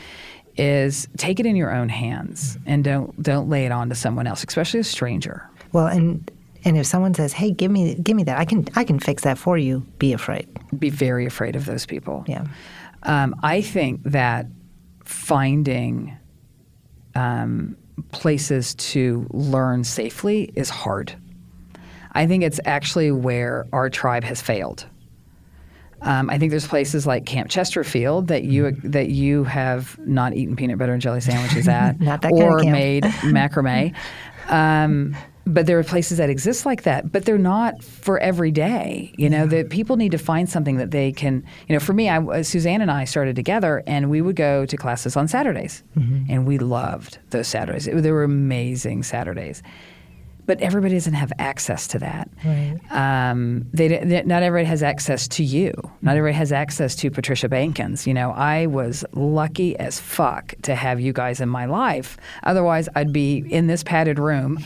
is take it in your own hands and don't don't lay it on to someone else, especially a stranger. Well, and and if someone says, "Hey, give me give me that. I can I can fix that for you." Be afraid. Be very afraid of those people. Yeah. Um, I think that finding um, places to learn safely is hard. I think it's actually where our tribe has failed. Um, I think there's places like Camp Chesterfield that you that you have not eaten peanut butter and jelly sandwiches at, Not that kind of or made macrame. Um, but there are places that exist like that, but they're not for every day. You know, that people need to find something that they can. You know, for me, I, uh, Suzanne and I started together, and we would go to classes on Saturdays, mm-hmm. and we loved those Saturdays. It- they were amazing Saturdays. But everybody doesn't have access to that. Um, they, they- not everybody has access to you. Not everybody has access to Patricia Bankins. You know, I was lucky as fuck to have you guys in my life. Otherwise, I'd be in this padded room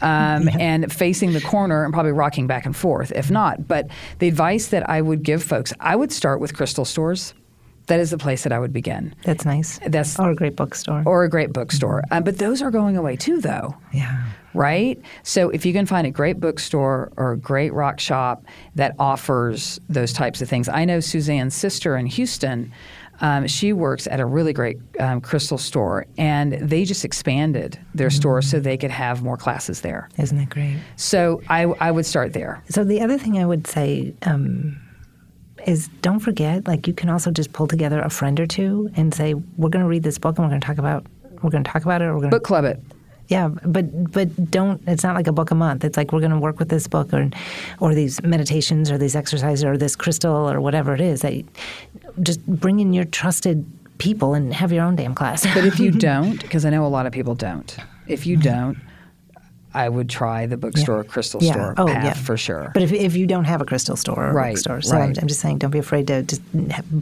um, and facing the corner and probably rocking back and forth, if not. But the advice that I would give folks, I would start with crystal stores. That is the place that I would begin. That's nice. That's or a great bookstore. or a great bookstore. Um, but those are going away too, though yeah. right? So if you can find a great bookstore or a great rock shop that offers those types of things, I know Suzanne's sister in Houston. Um, she works at a really great um, crystal store, and they just expanded their store so they could have more classes there. Isn't that great? So I, I would start there. So the other thing I would say um, is don't forget, like you can also just pull together a friend or two and say, we're going to read this book and we're going to talk about, we're going to talk about it. Or we're going to Book club it. Yeah, but but don't. It's not like a book a month. It's like we're going to work with this book or or these meditations or these exercises or this crystal or whatever it is. That you- just bring in your trusted people and have your own damn class. But if you don't, because I know a lot of people don't, if you mm-hmm. don't, I would try the bookstore, crystal yeah. store oh, path yeah. for sure. But if if you don't have a crystal store or Right, bookstore, so I'm. I'm just saying, don't be afraid to just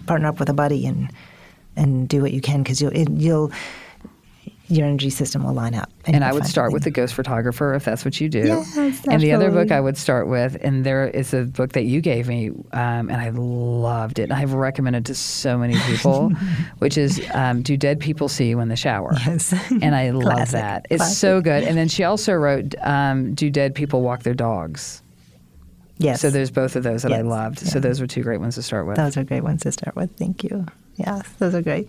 partner up with a buddy and and do what you can because you'll it, you'll your energy system will line up. And you'll I would start with the Ghost Photographer if that's what you do. Yes, and the other book. I would start with, and there is a book that you gave me, um, and I loved it. And I've recommended to so many people, which is um, Do Dead People See You in the Shower? Yes. And I love that. It's classic. so good. And then she also wrote um, Do Dead People Walk Their Dogs? Yes. So there's both of those that I Yes, loved. So those were two great ones to start with. those are great ones to start with. Thank you. Yes, those are great.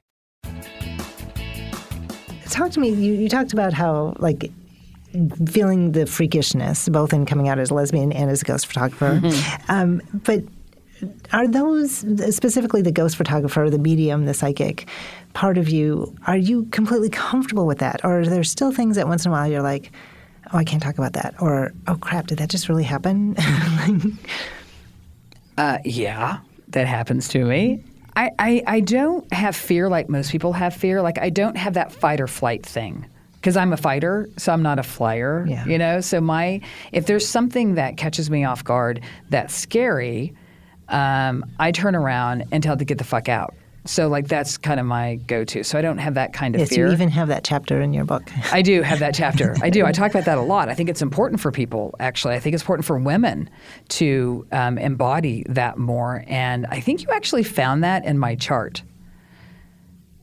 Talk to me. You, you talked about how like feeling the freakishness, both in coming out as a lesbian and as a ghost photographer. Um, but are those specifically the ghost photographer, the medium, the psychic part of you? Are you completely comfortable with that, or are there still things that once in a while you're like, "Oh, I can't talk about that," or "Oh crap, did that just really happen?" Uh, yeah, that happens to me. I, I, I don't have fear like most people have fear. Like, I don't have that fight or flight thing because I'm a fighter, so I'm not a flyer. Yeah. You know, so my if there's something that catches me off guard that's scary, um, I turn around and tell it to get the fuck out. So like that's kind of my go-to. So I don't have that kind of Yes, fear. you even have that chapter in your book. I do have that chapter. I do. I talk about that a lot. I think it's important for people, actually. I think it's important for women to um, embody that more. And I think you actually found that in my chart.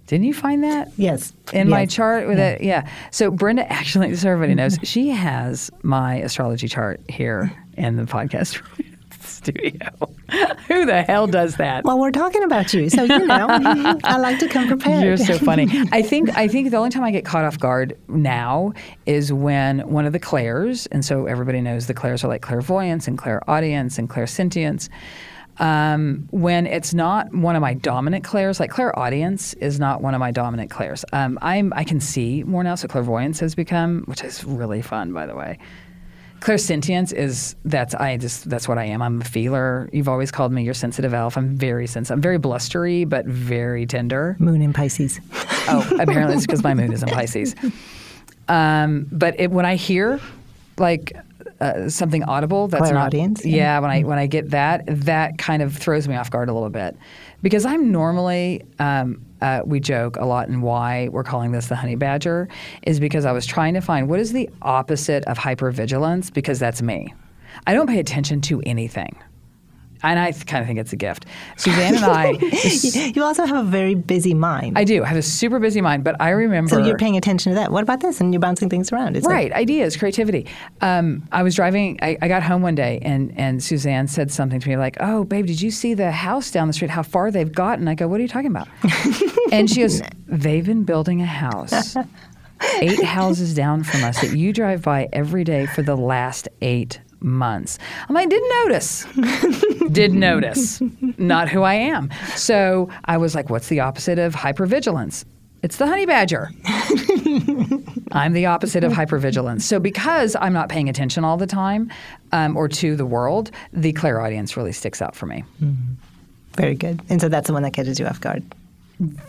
Didn't you find that? Yes. In my chart with it, yeah. So Brenda actually, so everybody knows, she has my astrology chart here in the podcast studio. Who the hell does that? Well, we're talking about you, so you know, I like to come prepared. You're so funny. I think I think the only time I get caught off guard now is when one of the clairs, and so everybody knows the clairs are like clairvoyance and clairaudience and clairsentience. Um, when it's not one of my dominant clairs, like clairaudience is not one of my dominant clairs. Um, I'm I can see more now, so clairvoyance has become, which is really fun, by the way. Clairsentience is that's I just that's what I am. I'm a feeler. You've always called me your sensitive elf. I'm very sensitive. I'm very blustery, but very tender. Moon in Pisces. Oh, apparently it's because my moon is in Pisces. Um, but it, when I hear like uh, something audible, that's not Clairaudience, yeah. Yeah, when I when I get that, that kind of throws me off guard a little bit because I'm normally. Um, uh, we joke a lot, and why we're calling this the honey badger is because I was trying to find what is the opposite of hypervigilance because that's me. I don't pay attention to anything. And I kind of think it's a gift. Suzanne and I, you also have a very busy mind. I do I have a super busy mind, but I remember. so you're paying attention to that. What about this? And you're bouncing things around. It's like- Right, ideas, creativity. Um, I was driving. I, I got home one day, and and Suzanne said something to me like, "Oh, babe, did you see the house down the street? How far they've gotten?" I go, "What are you talking about?" and she goes, "They've been building a house." Eight houses down from us that you drive by every day for the last eight months. I'm like, didn't notice. Did notice. Not who I am. So I was like, what's the opposite of hypervigilance? It's the honey badger. I'm the opposite of hypervigilance. So because I'm not paying attention all the time, um, or to the world, the clairaudience really sticks out for me. Very good. And so that's the one that catches you off guard.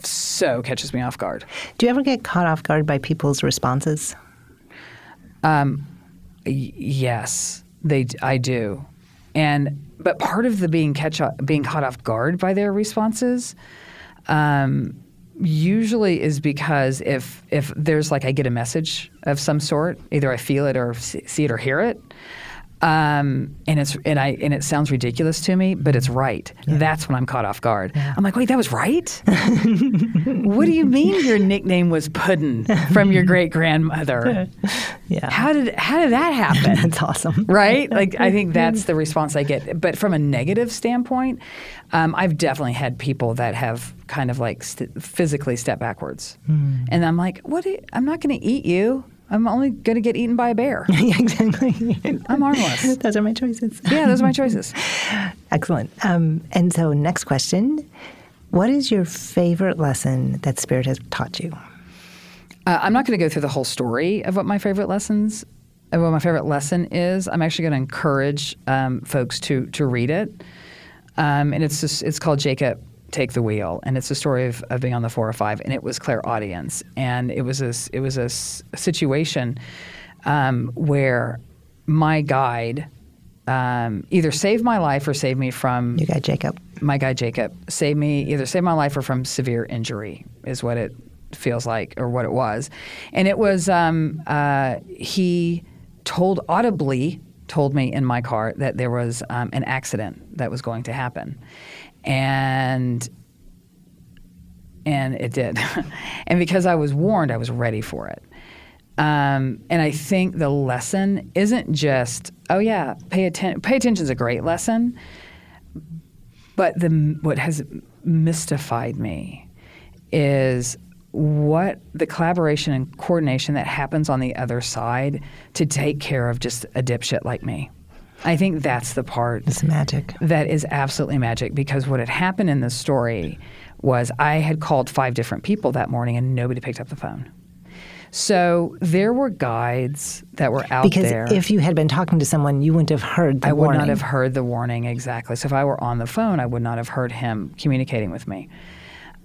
So catches me off guard. Do you ever get caught off guard by people's responses? Y- yes, they. I do, and but part of the being catch being caught off guard by their responses. Um, usually is because if if there's like I get a message of some sort, either I feel it or see it or hear it, um, and it's and I and it sounds ridiculous to me, but it's right. That's when I'm caught off guard. I'm like, wait, that was right. what do you mean your nickname was Puddin from your great grandmother? Yeah. How did how did that happen? That's awesome. right? Like I think that's the response I get. But from a negative standpoint, um, I've definitely had people that have kind of like st- physically step backwards, and I'm like, "What? you- I'm not going to eat you. I'm only going to get eaten by a bear. yeah, exactly. I'm harmless." Those are my choices. Yeah, those are my choices. Excellent. Um, and so, next question What is your favorite lesson that Spirit has taught you? Uh, I'm not going to go through the whole story of what my favorite lessons, of what my favorite lesson is. I'm actually going to encourage um, folks to to read it, um, and it's just, it's called Jacob Take the Wheel, and it's a story of, of being on the 405, and it was clairaudience, and it was a, it was a, s- situation um, where my guide um, either saved my life or saved me from You got Jacob. my guy Jacob saved me either saved my life or from severe injury is what it feels like or what it was, and it was um, uh, he told audibly told me in my car that there was um, an accident that was going to happen, and and it did, and because I was warned, I was ready for it. Um, and I think the lesson isn't just, oh yeah, pay attention. Pay attention is a great lesson, but the what has mystified me is what the collaboration and coordination that happens on the other side to take care of just a dipshit like me. I think that's the part It's magic. that is absolutely magic because what had happened in this story was I had called five different people that morning and nobody picked up the phone. So there were guides that were out Because there. Because if you had been talking to someone, you wouldn't have heard the I would warning. not have heard the warning exactly. So if I were on the phone, I would not have heard him communicating with me.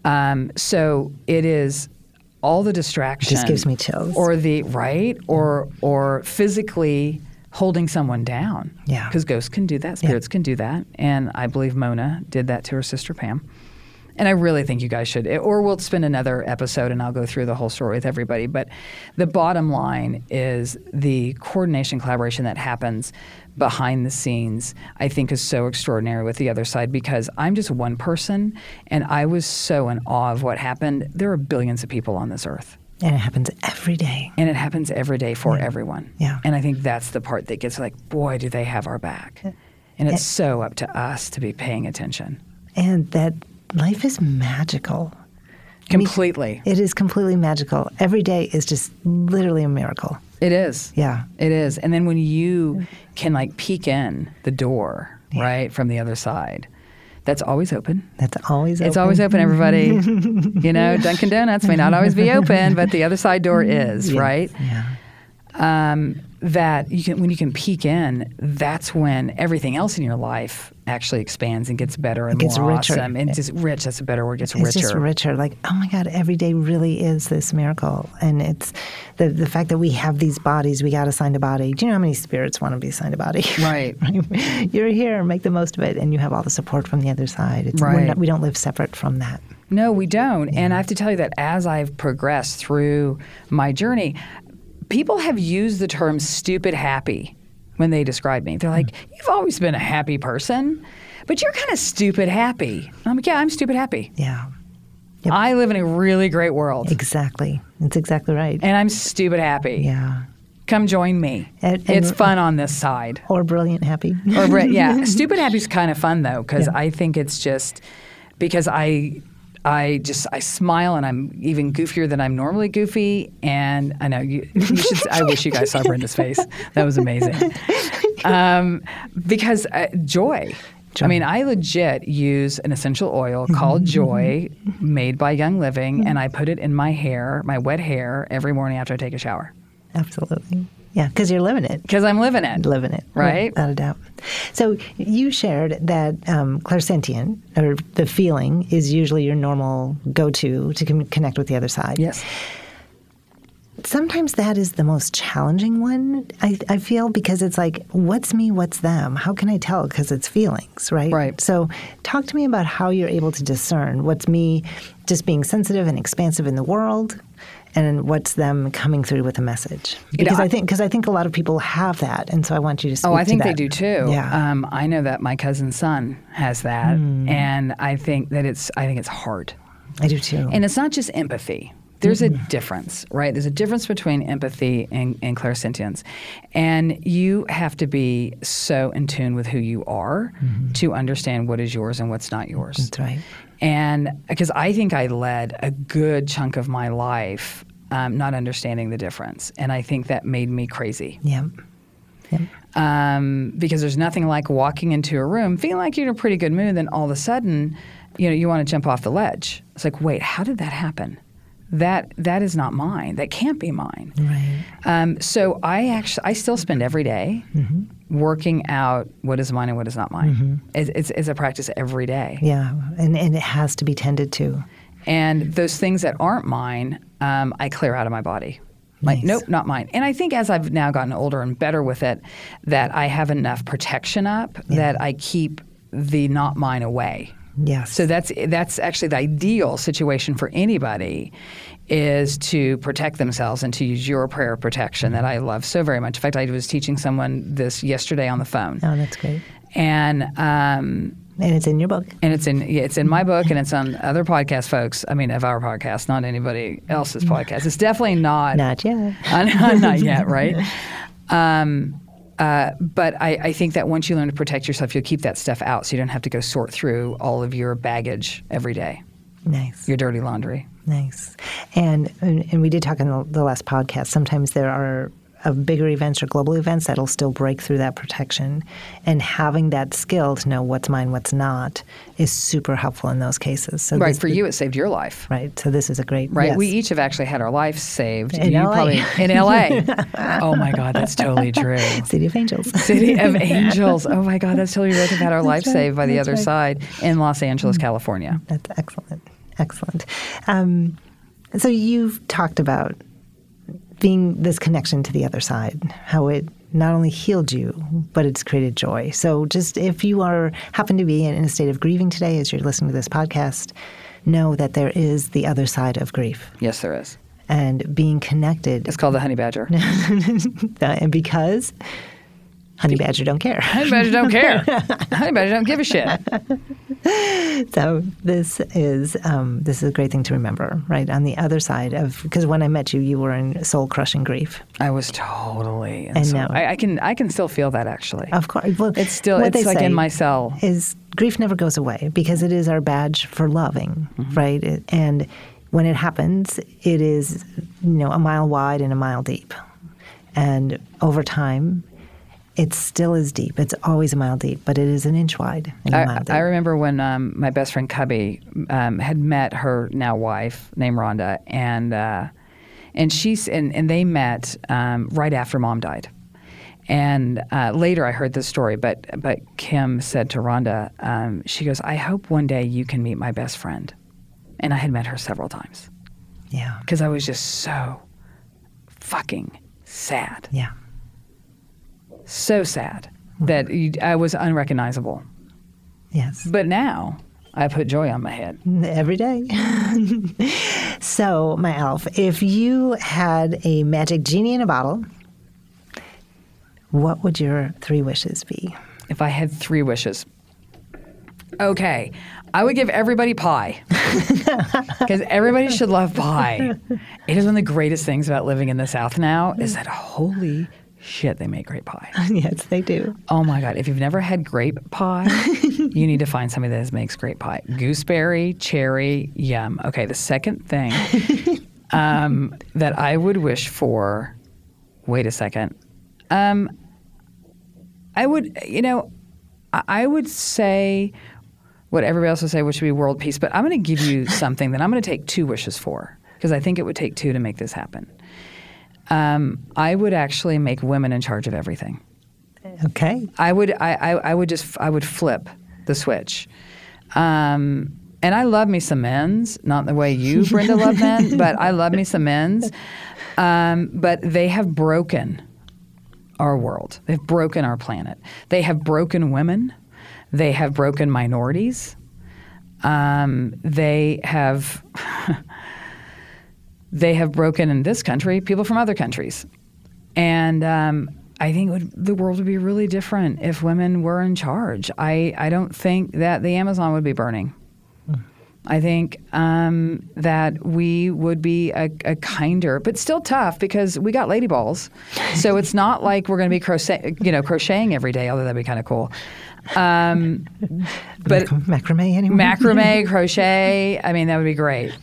Um, so it is all the distraction. Just gives me chills. Or the right, or or physically holding someone down. Yeah. Because ghosts can do that, spirits can do that. And I believe Mona did that to her sister Pam. And I really think you guys should, or we'll spend another episode and I'll go through the whole story with everybody. But the bottom line is the coordination, collaboration that happens behind the scenes, I think is so extraordinary with the other side because I'm just one person and I was so in awe of what happened. There are billions of people on this earth. And it happens every day. And it happens every day for everyone. Yeah. And I think that's the part that gets like, boy, do they have our back. And it's so up to us to be paying attention. And that life is magical. I mean, Completely. it is completely magical. Every day is just literally a miracle. It is. Yeah. It is. And then when you mm-hmm. can like peek in the door, right, from the other side, that's always open. That's always open. It's always open, everybody. you know, Dunkin' Donuts may not always be open, but the other side door is, right? Yeah. um, that you can when you can peek in, that's when everything else in your life actually expands and gets better and gets more richer. awesome and just rich. That's a better word. Gets It's richer. just richer. Like, oh my God, every day really is this miracle. And it's the, the fact that we have these bodies, we got assigned a body. Do you know how many spirits want to be assigned a body? Right. You're here, make the most of it, and you have all the support from the other side. It's, Right. not, we don't live separate from that. No, we don't. And I have to tell you that as I've progressed through my journey, people have used the term stupid happy when they describe me. They're like, hmm. You've always been a happy person, but you're kind of stupid happy. I'm like, Yeah, I'm stupid happy. Yeah, I live in a really great world. exactly. It's exactly right. And I'm stupid happy. yeah. Come join me. And- and- it's fun on this side. Or brilliant happy. Or yeah, stupid happy's kind of fun though because I think it's just because I I just I smile and I'm even goofier than I'm normally goofy. And I know you, you should I wish you guys saw Brenda's face. That was amazing. Um, because uh, joy. I mean, I legit use an essential oil called Joy, made by Young Living, and I put it in my hair, my wet hair, every morning after I take a shower. Absolutely. Yeah, because you're living it. because I'm living it. living it, Right. Without a doubt. So you shared that um, clairsentient, or the feeling, is usually your normal go-to to com- connect with the other side. Yes. Sometimes that is the most challenging one. I, I feel because it's like, what's me, what's them? How can I tell? Because it's feelings, right? Right. So talk to me about how you're able to discern what's me, just being sensitive and expansive in the world. And what's them coming through with a message? Because I, I- think because I think a lot of people have that, and so I want you to speak. Oh, I think they do too. Yeah. Um, I know that my cousin's son has that, mm. and I think that it's. I think it's hard, I do too. and it's not just empathy. There's a mm-hmm. difference, right? There's a difference between empathy and, and clairsentience, and you have to be so in tune with who you are mm-hmm. to understand what is yours and what's not yours. That's right. And because I think I led a good chunk of my life um, not understanding the difference, and I think that made me crazy Yeah. Yep. um, because there's nothing like walking into a room feeling like you're in a pretty good mood, then all of a sudden, you know, you want to jump off the ledge. It's like, wait, how did that happen? That that is not mine. That can't be mine. Right. Um, so I actually I still spend every day working out what is mine and what is not mine. It's, it's, it's a practice every day. Yeah. And and it has to be tended to. And those things that aren't mine, um, I clear out of my body. Like, Nice. nope, not mine. And I think as I've now gotten older and better with it, that I have enough protection up that I keep the not mine away. Yes. So that's that's actually the ideal situation for anybody is to protect themselves and to use your prayer of protection that I love so very much. In fact, I was teaching someone this yesterday on the phone, Oh, that's great. and um, And it's in your book. and it's in yeah, it's in my book and it's on other podcast folks. I mean, of our podcast, not anybody else's podcast. It's definitely not Not yet. Uh, not yet, right? Um, uh, but I, I think that once you learn to protect yourself, you'll keep that stuff out, so you don't have to go sort through all of your baggage every day, Nice. your dirty laundry. Nice. And, and and we did talk in the, the last podcast. Sometimes there are uh, bigger events or global events that'll still break through that protection, and having that skill to know what's mine, what's not, is super helpful in those cases. So Right this- for you, it saved your life. right. So this is a great Right, yes. we each have actually had our life saved. In you LA. probably in L.A. oh my God, that's totally true. City of Angels. City of Angels. Oh my God, that's totally right. We've had our life right, saved by the other right. side in Los Angeles, California. That's excellent. Excellent. Um, so you've talked about being this connection to the other side, how it not only healed you, but it's created joy. So just if you are happen to be in a state of grieving today as you're listening to this podcast, know that there is the other side of grief. Yes, there is. And being connected. It's called the honey badger. and because honey badger don't care. honey badger don't care. honey badger don't give a shit. so this is um, this is a great thing to remember, right? On the other side of because when I met you, you were in soul crushing grief. I was totally, and so I, I, can I can still feel that actually. Of course, well, it's still it's like in my cell. Is grief never goes away because it is our badge for loving, mm-hmm. right? It, and when it happens, it is you know a mile wide and a mile deep, and over time, it still is deep. It's always a mile deep, but it is an inch wide. I, I, remember when um, my best friend Cubby um, had met her now wife named Rhonda, and uh, and she's and, and they met um, right after mom died. And uh, later, I heard this story, but but Kim said to Rhonda, um, she goes, "I hope one day you can meet my best friend," and I had met her several times. Yeah, because I was just so fucking sad. Yeah so sad that I was unrecognizable. Yes. But now I put joy on my head. Every day. so, my elf, if you had a magic genie in a bottle, what would your three wishes be? If I had three wishes, okay, I would give everybody pie because everybody should love pie. It is one of the greatest things about living in the South now is that holy shit, they make great pie. yes, they do. Oh my God. If you've never had grape pie, you need to find somebody that makes great pie. Gooseberry, cherry, yum. Okay, the second thing um, that I would wish for, wait a second. Um, I would, you know, I would say what everybody else would say, which would be world peace, but I'm going to give you something that I'm going to take two wishes for because I think it would take two to make this happen. Um, I would actually make women in charge of everything. Okay. I would. I, I, I would just. I would flip the switch. Um, and I love me some men's, not the way you, Brenda, love men, but I love me some men's. Um, but they have broken our world. They've broken our planet. They have broken women. They have broken minorities. Um, they have they have broken in this country people from other countries. And um, I think would, the world would be really different if women were in charge. I, I don't think that the Amazon would be burning. I think um, that we would be a, a, kinder, but still tough because we got lady balls. So it's not like we're going to be crochet, you know, crocheting every day, although that'd be kind of cool. Um, but macrame anyway. Macrame, crochet. I mean, that would be great.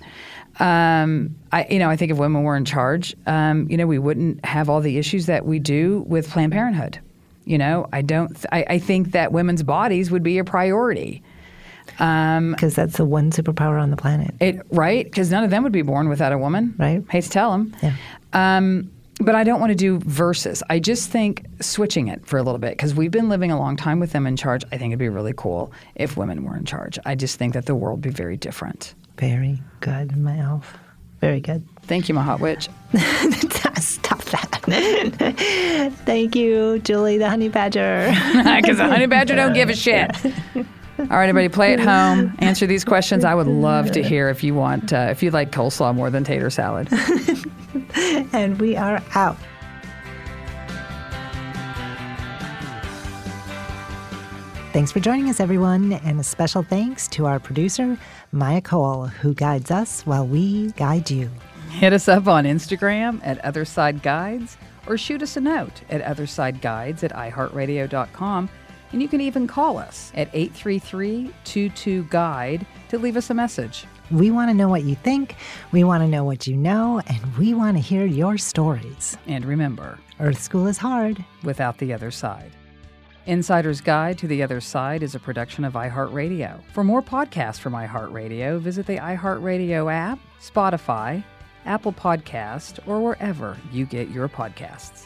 Um, I, you know, I think if women were in charge, um, you know, we wouldn't have all the issues that we do with Planned Parenthood. You know, I don't. Th- I, I, think that women's bodies would be a priority. Because um, that's the one superpower on the planet. It right? Because none of them would be born without a woman. Right. Hate to tell them. Yeah. Um, but I don't want to do verses. I just think switching it for a little bit because we've been living a long time with them in charge. I think it'd be really cool if women were in charge. I just think that the world would be very different. Very good, my elf. Very good. Thank you, my hot witch. Stop that. Thank you, Julie the honey badger. Because the honey badger don't give a shit. All right, everybody, play at home. Answer these questions. I would love to hear if you want, uh, if you like coleslaw more than tater salad. and we are out. Thanks for joining us, everyone, and a special thanks to our producer, Maya Cole, who guides us while we guide you. Hit us up on Instagram at Otherside Guides or shoot us a note at OthersideGuides at iHeartRadio.com. And you can even call us at 833 22 Guide to leave us a message. We want to know what you think, we want to know what you know, and we want to hear your stories. And remember Earth School is hard without the other side. Insider's Guide to the Other Side is a production of iHeartRadio. For more podcasts from iHeartRadio, visit the iHeartRadio app, Spotify, Apple Podcast, or wherever you get your podcasts.